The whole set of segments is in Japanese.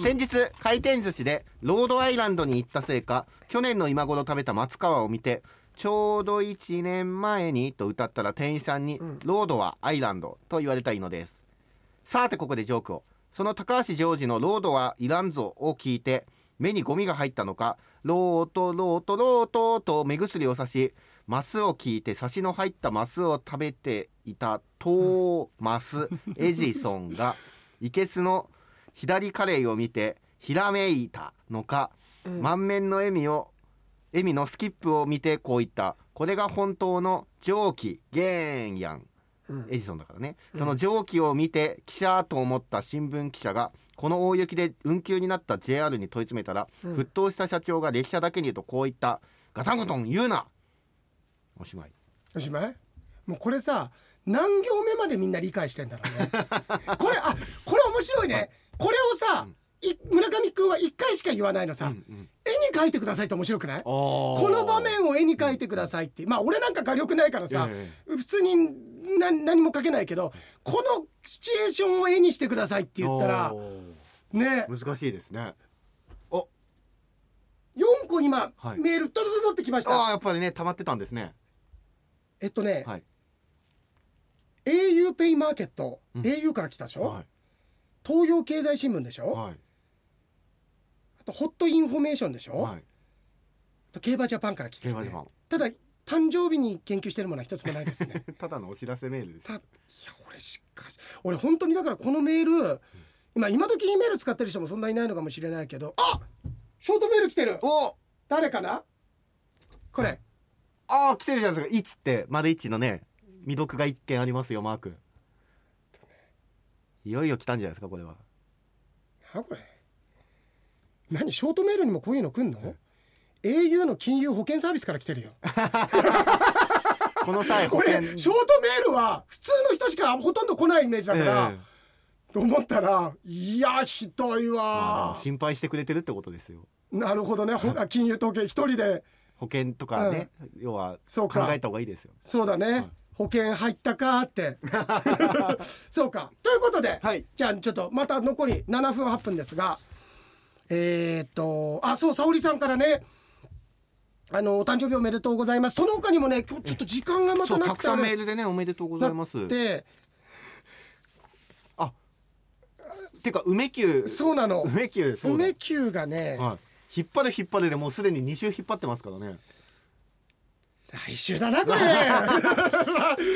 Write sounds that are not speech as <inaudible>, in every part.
先日回転寿司でロードアイランドに行ったせいか去年の今頃食べた松川を見てちょうど1年前にと歌ったら店員さんに、うん。ロードはアイランドと言われたいのです。さてここでジョークを。その高橋ジョージのロードはいらんぞを聞いて目にゴミが入ったのかロートロートロートと目薬をさしマスを聞いてサシの入ったマスを食べていたトーマス・エジソンがイケスの左カレイを見てひらめいたのか、うん。満面の笑みを笑みのスキップを見てこう言った。これが本当の蒸気ゲーンやんうん。エジソンだからね、その蒸気を見て記者と思った新聞記者がこの大雪で運休になった JR に問い詰めたら、うん。沸騰した社長が列車だけに言うとこう言った。ガタンゴトン言うな。おしまい。おしまい？もうこれさ何行目までみんな理解してんだろうね。これあこれ面白いねこれをさ、い村上くんは1回しか言わないのさ、うんうん。絵に描いてくださいって面白くない？ここの場面を絵に描いてくださいって。まあ俺なんか画力ないからさ、え普通にな何も描けないけどこのシチュエーションを絵にしてくださいって言ったらね。難しいですね。お。4個今、はい。メールドドドドってきましあた。あやっぱりね溜まってたんですね。えっとね、はい。au ペイマーケット、うん。au から来たでしょ、は東洋経済新聞でしょ、いはい。あとホットインフォメーションでしょ、はい。あと競馬ジャパンから来てる、ね競馬ジャパン、ただ誕生日に研究してるものは一つもないですね。<laughs> ただのお知らせメールですたいや俺しかし俺本当にだからこのメール今今時 E メール使ってる人もそんないないのかもしれないけどあショートメール来てる！お誰かな？これ。ああ来てるじゃないですか「いつ」って。丸一のね未読が一件ありますよマークいよいよ来たんじゃないですかこれは。なこれ？何ショートメールにもこういうの来んの？au の金融保険サービスから来てるよ。この際保俺険ショートメールは普通の人しかほとんど来ないイメージだから、ええ。と思ったらいやひどいまわあ、心配してくれてるってことですよ。なるほどね。ほあ金融統計一人で。保険とかね、要はそうか。考えた方がいいですよ。そうだね、保険入ったかって。<laughs> そうか。ということで、はい。じゃあちょっとまた残り7分8分ですがえー、っとあそう沙織さんからねあのお誕生日おめでとうございます。その他にもね今日ちょっと時間がまたなくてあれメールでねおめでとうございます。でて。か梅球。そうなの。梅球梅球がね、はい、引っ張る引っ張るでもうすでに2週引っ張ってますからね来週だな <laughs> これ。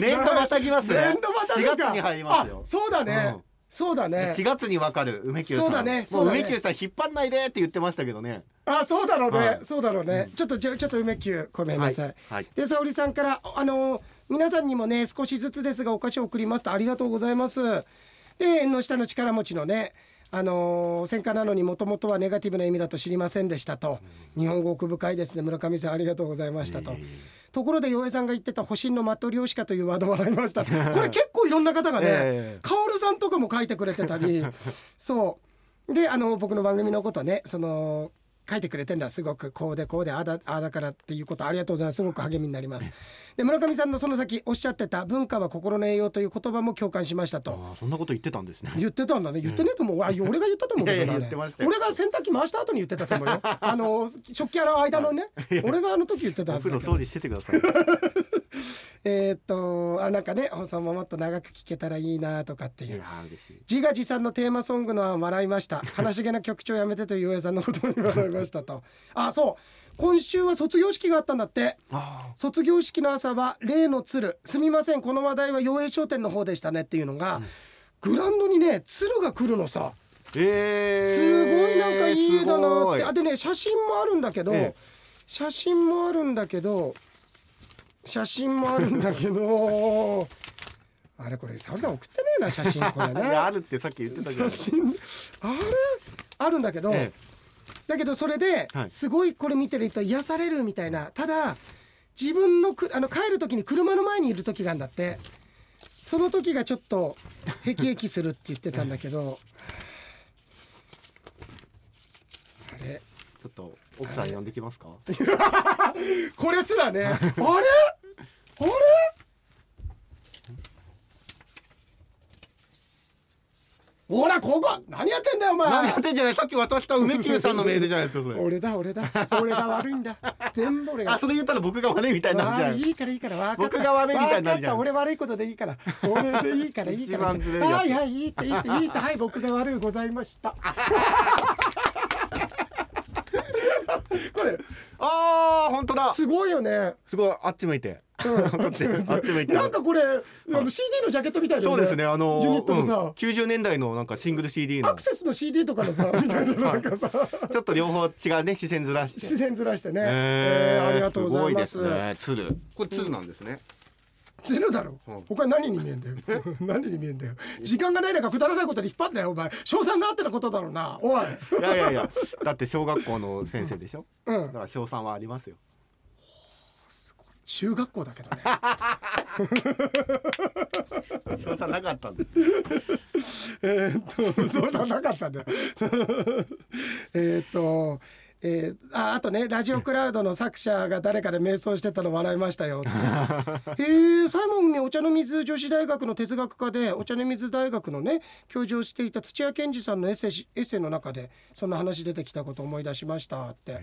年度またぎますね。年度またぐか。4月に入りますよ。あそうだね、うん。そうだね。4月にわかる梅球さん。そうだね。もそううだね。梅球さん引っ張んないでって言ってましたけどね。あそうだろうね、はい。そうだろうね、ちょっとちょちょっと梅球ごめんなさい、はい。はい。で沙織さんからあの皆さんにもね少しずつですがお菓子を送りますとありがとうございます。で縁の下の力持ちのねあのー戦火なのにもともとはネガティブな意味だと知りませんでしたと、日本語奥深いですね。村上さんありがとうございましたと、ところで洋平さんが言ってた「保身のマトリョーシカ」というワードを笑いました。<laughs> これ結構いろんな方がね、ええ。カオルさんとかも書いてくれてたり。<laughs> そう。であの僕の番組のことねその書いてくれてるのはすごくこうでこうでああだああだからっていうことありがとうございます。すごく励みになります。で村上さんのその先おっしゃってた文化は心の栄養という言葉も共感しましたと。ああそんなこと言ってたんですね。言ってたんだね。言ってねえと思う、あ俺が言ったと思うけど <laughs> いやいやな言ってましたよ。俺が洗濯機回した後に言ってたと思うよ。あの食器洗う間のね <laughs> 俺があの時言ってたおはずだけど。風呂掃除しててくださいえーっとあなんかね放送ももっと長く聞けたらいいなとかっていう。自画自賛のテーマソングのは笑いました。<laughs> 悲しげな曲調やめてという上さんのことに笑いましたと。あそう。今週は卒業式があったんだって。あ卒業式の朝は例の鶴。すみません。この話題は洋栄商店の方でしたねっていうのが、グラウンドにね鶴が来るのさ。えすー、ごいなんかいいだなって。あでね写真もあるんだけど、ええ。写真もあるんだけど写真もあるんだけど <laughs> あれこれ沙織さん送ってねえな写真これ <laughs> いねやあるってさっき言ってたじゃ写真あれ？あるんだけど、えだけどそれではい。すごいこれ見てると癒されるみたいな。ただ自分のくあの帰る時に車の前にいる時があるんだって。その時がちょっとへきへきするって言ってたんだけどあれちょっと奥さん呼んできますか？<laughs> これすらね。<laughs> あれ？あれ？ほらここ！何やってんだよお前。何やってんじゃない？さっき渡した梅宮さんのメールじゃないですかそれ。俺だ俺だ。俺が悪いんだ。<laughs> 全部俺が。あそれ言ったら僕が悪いみたいになるじゃん。あいいからいいから。分かった。僕が悪いみたいになるじゃん。俺悪いことでいいから。俺でいいからいいから。はいはいいいっていいっていいって。はい僕が悪いございました <laughs> これ <laughs> あー本当だ。すごいよね。すごい。あっち向いて。<laughs> こっちあっち向いて。なんかこれあの CD のジャケットみたいだよね。そうですね。あのユニットのさ、うん。90年代のなんかシングル CD の。アクセスの CD とかのさみたいななんかさ。ちょっと両方違うね。視線ずらして。自然ずらしてね、えー。えーありがとうございます。すごいですね。鶴これ鶴なんですね鶴だろ、うん。他何に見えんだよ。<laughs> 何に見えんだよ。時間がない中くだらないことで引っ張んなよお前。賞賛があってのことだろうな。おい。いやいやいや。だって小学校の先生でしょ？うん。だから賞賛はありますよ。中学校だけどね。<laughs> 賞賛なかったんです。えーっとそうじゃなかったんだよ。えーっとえー、ああとねラジオクラウドの作者が誰かで瞑想してたの笑いましたよ。ってへえサイモン海お茶の水女子大学の哲学科でお茶の水大学のね教授をしていた土屋健二さんのエッセイエッセイの中でそんな話出てきたこと思い出しましたって。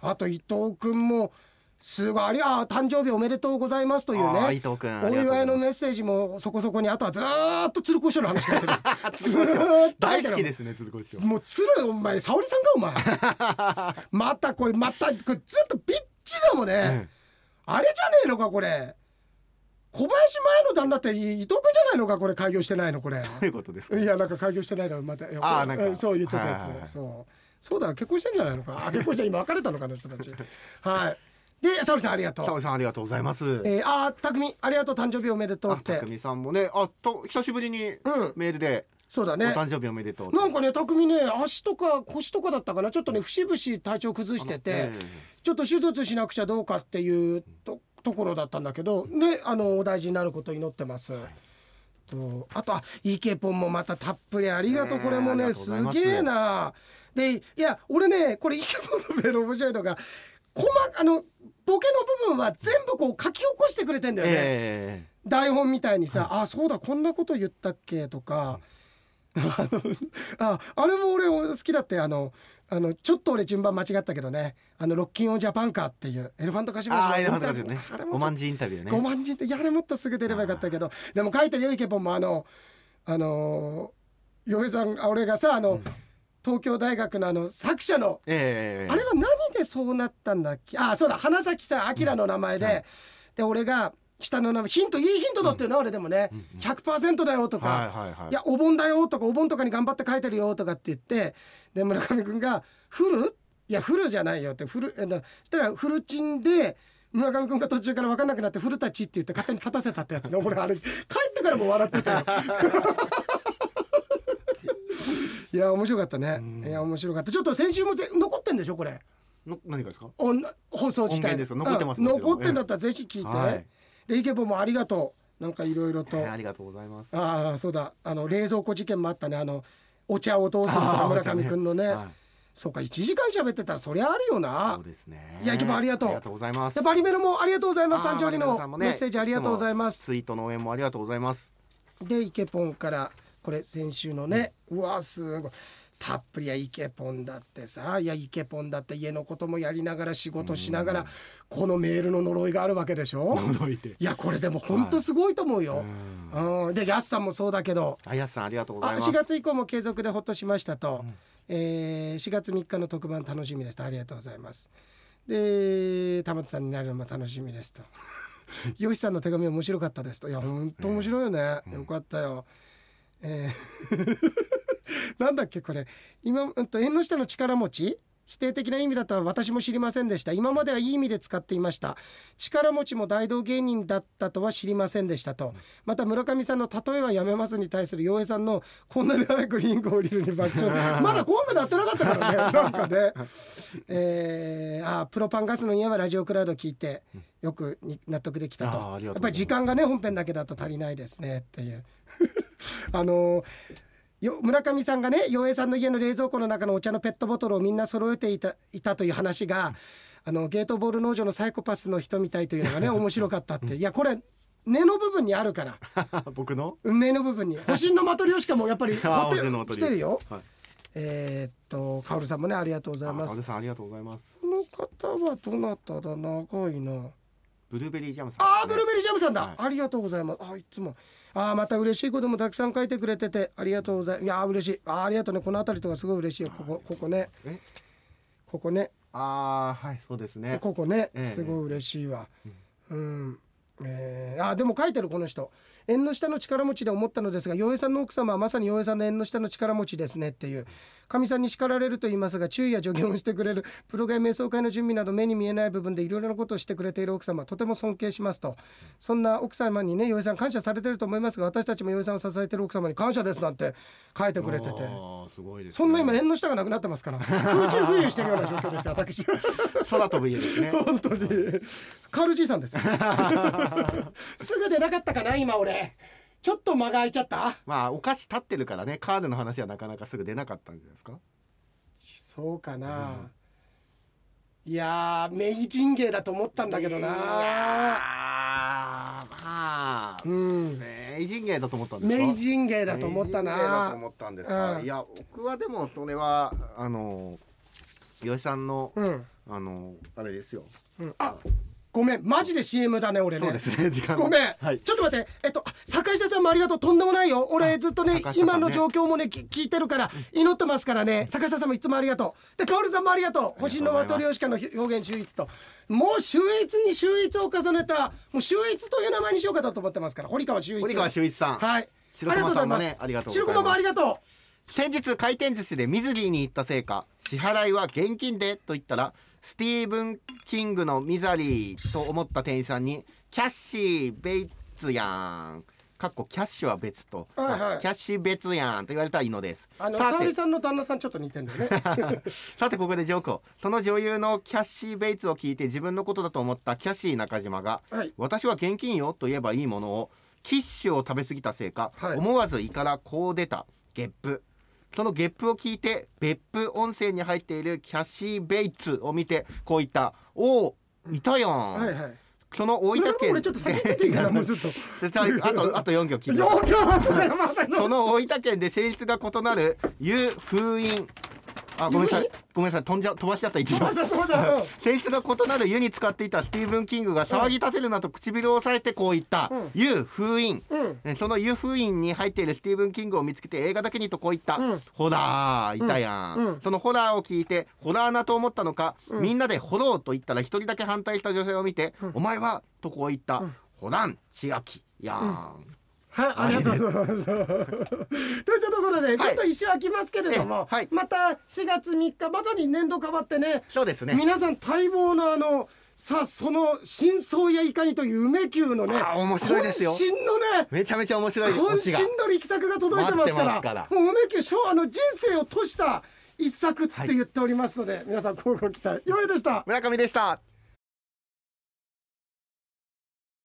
あと伊藤君もすごい。あ誕生日おめでとうございますというね。お祝いのメッセージもそこそこにあとはずーっと鶴子師匠の話 <laughs> 書いてる。ずーっと大好きですすね鶴子師匠。もう鶴お前沙織さんかお前。<laughs> またこれまたこれずっとピッチだもんね、あれじゃねえのかこれ。小林前の旦那って伊藤君じゃないのかこれ開業してないのこれ。いうことですか？いやなんか開業してないのまたあーなそう言ってたやつ、そう。そうだ結婚してんじゃないのか？あ結婚して今別れたのかな人たち。はいで沙織さんありがとう。沙織さんありがとうございます。えー、あーたくみありがとう誕生日おめでとうあって。匠さんもねあと久しぶりにうん。メールでおそうだね。誕生日おめでとうなんかね匠ね足とか腰とかだったかな？ちょっとね節々体調崩してて、えちょっと手術しなくちゃどうかっていうとところだったんだけどねあのお大事になることを祈ってます。とあとあイケポンもまたたっぷり。ありがとう。ねこれもねすげえな。でいや俺ねこれイケポンのメール面白いのが細あのボケの部分は全部こう書き起こしてくれてんだよね。え台本みたいにさ「あそうだこんなこと言ったっけ?」とか。<laughs> あのああれも俺好きだってあのあのちょっと俺順番間違ったけどね「あのロッキンオンジャパンか」っていうエレファントカシマシああエレファントインタカシね。ビューあれも5万字インタビューね。5万字ってやれもっとすぐ出ればよかったけど。でも書いてるよイケポンもあのあの洋平さんあ俺がさあの、東京大学のあの作者のええ。あれは何でそうなったんだっけ？あそうだ花咲さん明の名前で、で俺が下の名前ヒントいいヒントだっていうの、俺でもね、100%だよとか、はいはいはいいやお盆だよとかお盆とかに頑張って書いてるよとかって言ってで村上君が「フル?」いやフルじゃないよってフルえだそしたらフルチンで村上君が途中から分かんなくなって「フルタチ」って言って勝手に立たせたってやつね俺あれ帰ってからも笑ってたよ。<laughs> いや面白かったね。いや面白かった。ちょっと先週もぜ残ってんでしょこれ。の何がですか？おん放送自体。音源ですよ。残ってますうん。残ってんだったらぜひ聞いて、はいでイケボもありがとう。なんかいろいろと、ええありがとうございます。ああそうだ。あの冷蔵庫事件もあったね。あのお茶をどうするとかあー村上くんのね。はい。そうか1時間喋ってたらそりゃあるよな。そうですね。いやイケボありがとう。ありがとうございます。でバリメロもありがとうございます。誕生日のメッセージありがとうございます。ツイートの応援もありがとうございます。でイケポンからこれ先週のね、うわすごいたっぷりやイケポンだってさいやイケポンだって家のこともやりながら仕事しながらこのメールの呪いがあるわけでしょ？驚いて。いやこれでも本当すごいと思うよ。うん、でやすさんもそうだけど。あやすさんありがとうごあざいます。4月以降も継続でほっとしましたと、えー4月3日の特番楽しみですと。ありがとうございます。で玉津さんになるのも楽しみですと。<laughs> よしさんの手紙面白かったですと。いや本当面白いよね、よかったよ。えー <laughs> なんだっけこれ。今、うん、と縁の下の力持ち？否定的な意味だとは私も知りませんでした。今まではいい意味で使っていました。力持ちも大道芸人だったとは知りませんでしたと。また村上さんの例えはやめますに対する洋平さんのこんなに早くリングを降りるに爆笑。<laughs> まだコングなってなかったからね。<laughs> なんかね。えー、あプロパンガスの家はラジオクラウド聞いてよくに納得できたと。やっぱり時間がね本編だけだと足りないですねっていう。あのーよ村上さんがね洋平さんの家の冷蔵庫の中のお茶のペットボトルをみんな揃えていたいたという話が、あのゲートボール農場のサイコパスの人みたいというのがね <laughs> 面白かったっていやこれ根の部分にあるから。<laughs> 僕の？目の部分に。<laughs> 星のマトリョーシカもやっぱりあホテ星のマトリョーシカ来てるよ。はい。えーっとカオルさんもねありがとうございあます。ありがとうございます。この方はどなただ？長いな。ブルーベリージャムさんあーブルーベリージャムさんだ、はい。ありがとうございます。あいつもあーまた嬉しいこともたくさん書いてくれててありがとうございますいやー嬉しい。あーありがとうね。この辺りとかすごい嬉しいよ。ここここね。え？ここね。あーはいそうですね。ここね。ええすごい嬉しいわ。うん、えー、あーでも書いてるこの人。縁の下の力持ちで思ったのですが洋平さんの奥様はまさに洋平さんの縁の下の力持ちですねっていうかみさんに叱られると言いますが注意や助言をしてくれるプログラム瞑想会の準備など目に見えない部分でいろいろなことをしてくれている奥様とても尊敬しますと。そんな奥様にね洋平さん感謝されてると思いますが私たちも洋平さんを支えてる奥様に感謝ですなんて書いてくれてて。ね。そんな今縁の下がなくなってますから。空中浮遊してるような状況ですよ私。<laughs> 空飛ぶ家ですね。<laughs> 本当に。カールじいさんですよ。<laughs> すぐ出なかったかな今俺ちょっと間が空いちゃった？まあお菓子立ってるからね。カードの話はなかなかすぐ出なかったんじゃないですか？そうかな、いやー明治芸だと思ったんだけどな。あーまあうん。明治芸だと思ったんですか？明治芸だと思った明治芸だとな思ったんですか、うん。いや僕はでもそれはあの吉さんの、うん、あのあれですよ。うん、あごめんマジで CM だね俺ね。そうですね時間ごめん、はい。ちょっと待って。えっとあ坂下さんもありがとう。とんでもないよ。俺ずっとねね。今の状況もねき聞いてるから祈ってますからね。坂下さんもいつもありがとう。で薫さんもありがとう。星のマトリョーシカの表現秀逸と。もう秀逸に秀逸を重ねたもう秀逸という名前にしようかと思ってますから堀川秀逸。堀川秀一さん、はい。白駒さんもねありがとうございます。白駒もありがと先日回転寿司で水着に行ったせいか支払いは現金でと言ったらスティーブン・キングのミザリーと思った店員さんにキャッシーベイツやん。かっこキャッシュは別と、はいはい。キャッシュ別やんと言われたらいいのです。うあの沙織さんの旦那さんちょっと似てんだよね。<laughs> さてここでジョークをその女優のキャッシー・ベイツを聞いて自分のことだと思ったキャッシー中島がはい。私は現金よと言えばいいものをキッシュを食べ過ぎたせいか、はい。思わず胃からこう出たゲップそのゲップを聞いて別府温泉に入っているキャッシー・ベイツを見てこう言った「おおいたやん」はいはい。その大分県。俺ちょっと先出ていいかなもうちょっと。そしたらあとあと4行聞いてよーく待ってまたその大分県で性質が異なる湯封印あごめんなさい。ごめんなさい。飛んじゃ飛ばしちゃった一行 <laughs> 性質が異なる湯に使っていたスティーブン・キングが騒ぎ立てるなと唇を押さえてこう言った。うん「湯封印」うん。ねその湯封印に入っているスティーブン・キングを見つけて映画だけにとこう言った「うん。ホラーいたやん」そのホラーを聞いてホラーなと思ったのか、うん。みんなで「ホロー」と言ったら一人だけ反対した女性を見て「お前は?」とこう言った「うん。ホラン千秋やん」はい、ありがとうございます。<laughs> といったとちょっと一周空きますけれども、えはい。また4月3日、まさに年度変わってね、そうですね。皆さん待望のあの、さあ、その真相やいかにという梅宮のね、あ面白いですよ。渾身のね、めちゃめちゃ面白い渾身の力作が届いてますから、もう梅宮昭和の人生を閉した一作って言っておりますので、皆さん、ご期待。よいでした。村上でした